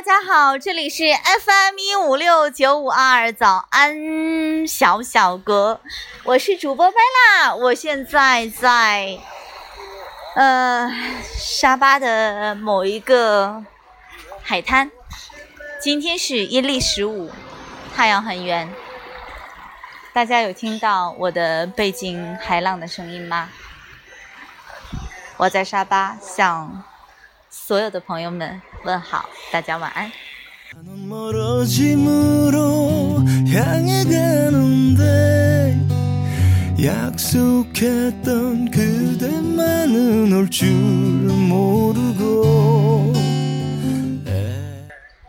大家好，这里是 FM 一五六九五二早安小小哥，我是主播贝拉，我现在在呃沙巴的某一个海滩，今天是阴历十五，太阳很圆，大家有听到我的背景海浪的声音吗？我在沙巴向所有的朋友们问好，大家晚安。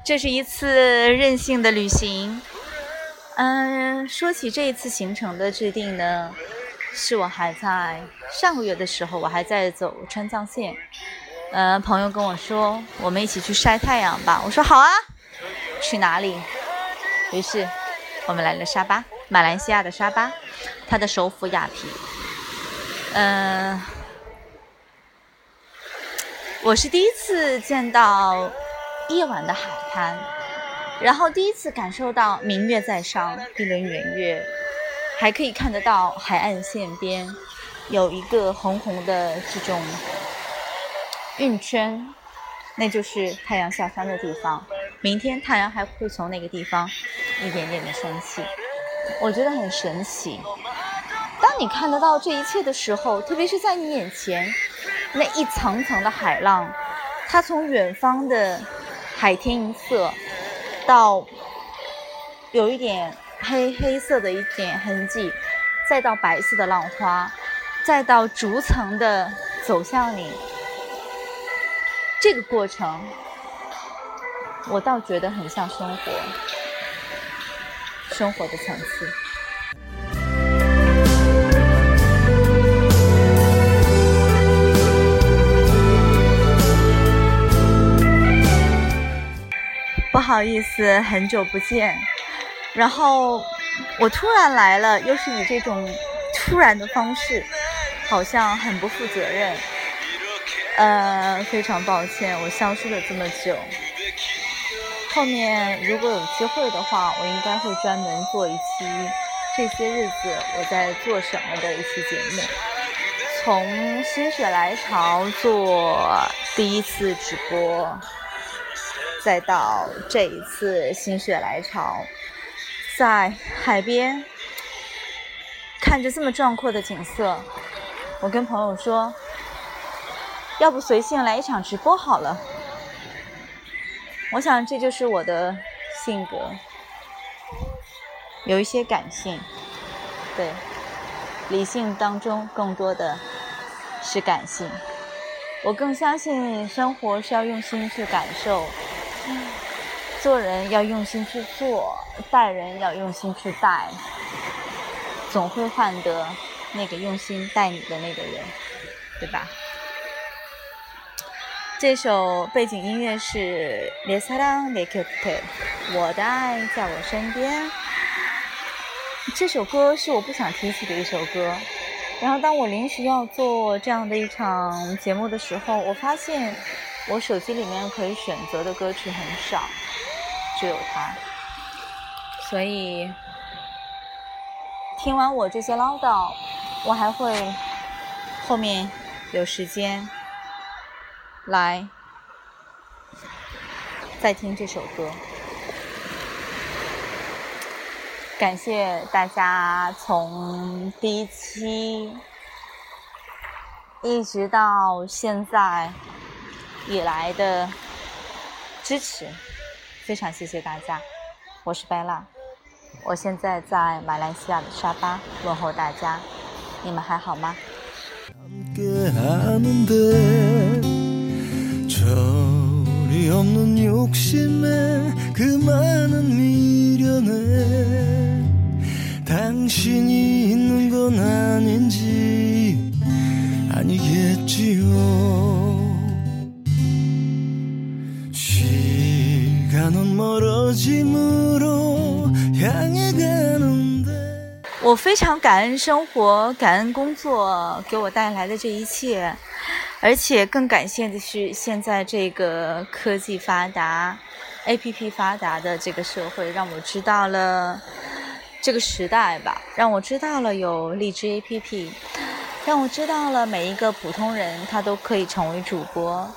这是一次任性的旅行。嗯，说起这一次行程的制定呢，是我还在上个月的时候，我还在走川藏线。呃，朋友跟我说，我们一起去晒太阳吧。我说好啊，去哪里？于是我们来了沙巴，马来西亚的沙巴，它的首府雅皮。嗯，我是第一次见到夜晚的海滩，然后第一次感受到明月在上，一轮圆月，还可以看得到海岸线边有一个红红的这种。晕圈，那就是太阳下山的地方。明天太阳还会从那个地方一点点的升起，我觉得很神奇。当你看得到这一切的时候，特别是在你眼前那一层层的海浪，它从远方的海天一色，到有一点黑黑色的一点痕迹，再到白色的浪花，再到逐层的走向你。这个过程，我倒觉得很像生活，生活的层次。不好意思，很久不见。然后我突然来了，又是以这种突然的方式，好像很不负责任。呃，非常抱歉，我消失了这么久。后面如果有机会的话，我应该会专门做一期这些日子我在做什么的一期节目。从心血来潮做第一次直播，再到这一次心血来潮，在海边看着这么壮阔的景色，我跟朋友说。要不随性来一场直播好了，我想这就是我的性格，有一些感性，对，理性当中更多的是感性。我更相信生活是要用心去感受，做人要用心去做，待人要用心去待，总会换得那个用心待你的那个人，对吧？这首背景音乐是《Les Saran Les c u t e 我的爱在我身边。这首歌是我不想提起的一首歌。然后当我临时要做这样的一场节目的时候，我发现我手机里面可以选择的歌曲很少，只有它。所以听完我这些唠叨，我还会后面有时间。来，再听这首歌。感谢大家从第一期一直到现在以来的支持，非常谢谢大家。我是贝拉，我现在在马来西亚的沙巴问候大家，你们还好吗？我非常感恩生活，感恩工作给我带来的这一切。而且更感谢的是，现在这个科技发达，A P P 发达的这个社会，让我知道了这个时代吧，让我知道了有荔枝 A P P，让我知道了每一个普通人他都可以成为主播，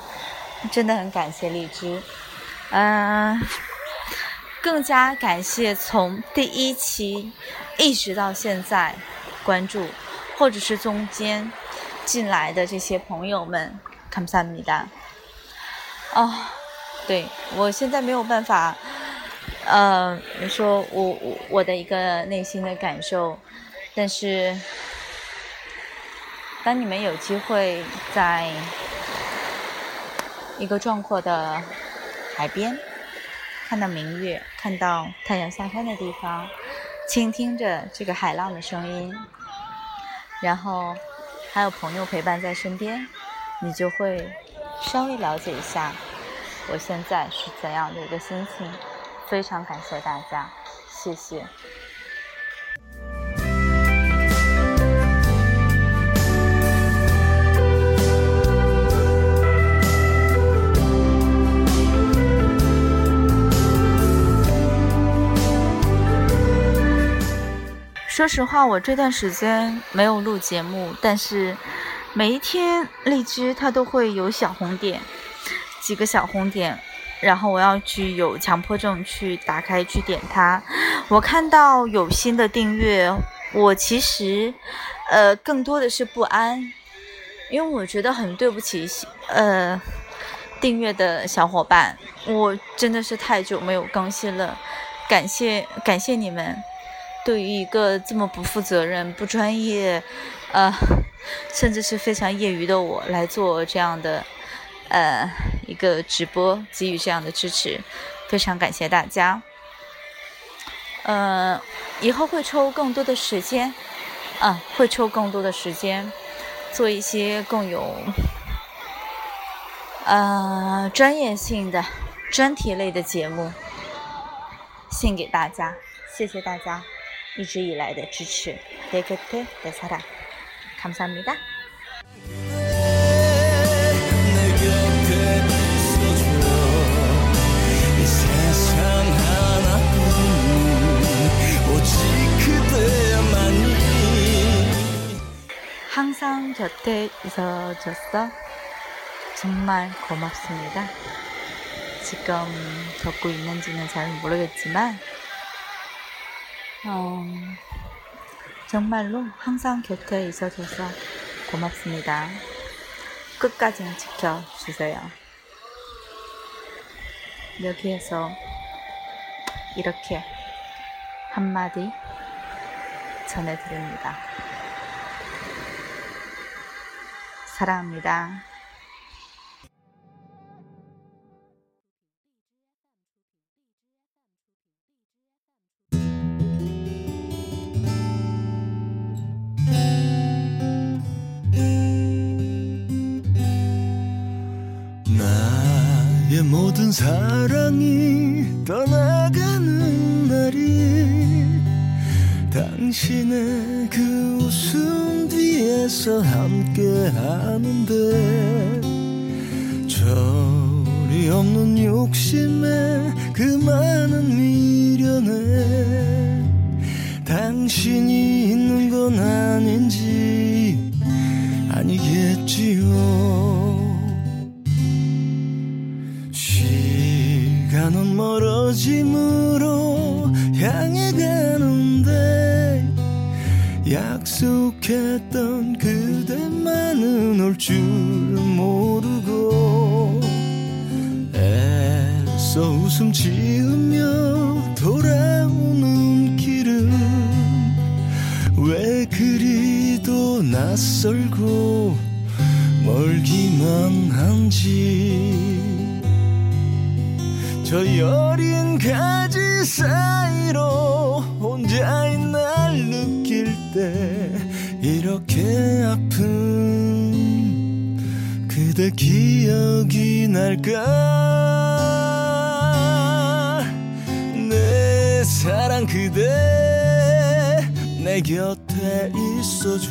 真的很感谢荔枝，嗯，更加感谢从第一期一直到现在关注或者是中间进来的这些朋友们，감사합니 다。 哦。对我现在没有办法，呃，说我我我的一个内心的感受，但是当你们有机会在一个壮阔的海边，看到明月，看到太阳下山的地方，倾听着这个海浪的声音，然后 还有朋友陪伴在身边，你就会稍微了解一下。我现在是怎样的一个心情？非常感谢大家，谢谢。说实话，我这段时间没有录节目，但是每一天荔枝它都会有小红点。几个小红点，然后我要去有强迫症去打开去点它。我看到有新的订阅，我其实呃更多的是不安，因为我觉得很对不起呃订阅的小伙伴，我真的是太久没有更新了。感谢感谢你们，对于一个这么不负责任、不专业，呃甚至是非常业余的我来做这样的。呃，一个直播给予这样的支持，非常感谢大家。呃，以后会抽更多的时间，啊，会抽更多的时间，做一些更有呃专业性的专题类的节目，献给大家。谢谢大家 一直以来的支持。대결대대사랑감사합니다 항상 곁에 있어줘서 정말 고맙습니다. 지금 듣고 있는지는 잘 모르겠지만, 어, 정말로 항상 곁에 있어줘서 고맙습니다. 끝까지 지켜주세요. 여기에서 이렇게 한마디 전해드립니다. 사랑합니다. 사랑이 떠나가는 날이 당신의 그 웃음 뒤에서 함께 하는데 절이 없는 욕심에 그 많은 미련에 당신이 있는 건 아닌지 아니겠지요 멀어짐으로 향해 가는데 약속했던 그대만은 올 줄은 모르고 애써 웃음 지으며 돌아오는 길은 왜 그리도 낯설고 멀기만 한지 저 여린 가지 사이로 혼자인 날 느낄 때 이렇게 아픈 그대 기억이 날까? 내 사랑 그대 내 곁에 있어줘.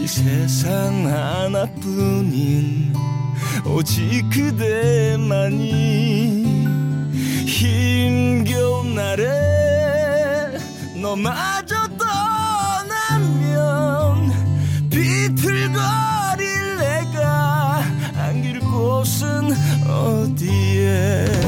이 세상 하나뿐인 오직 그대만이 힘겨운 날에 너마저 떠나면 비틀거릴 내가 안길 곳은 어디에?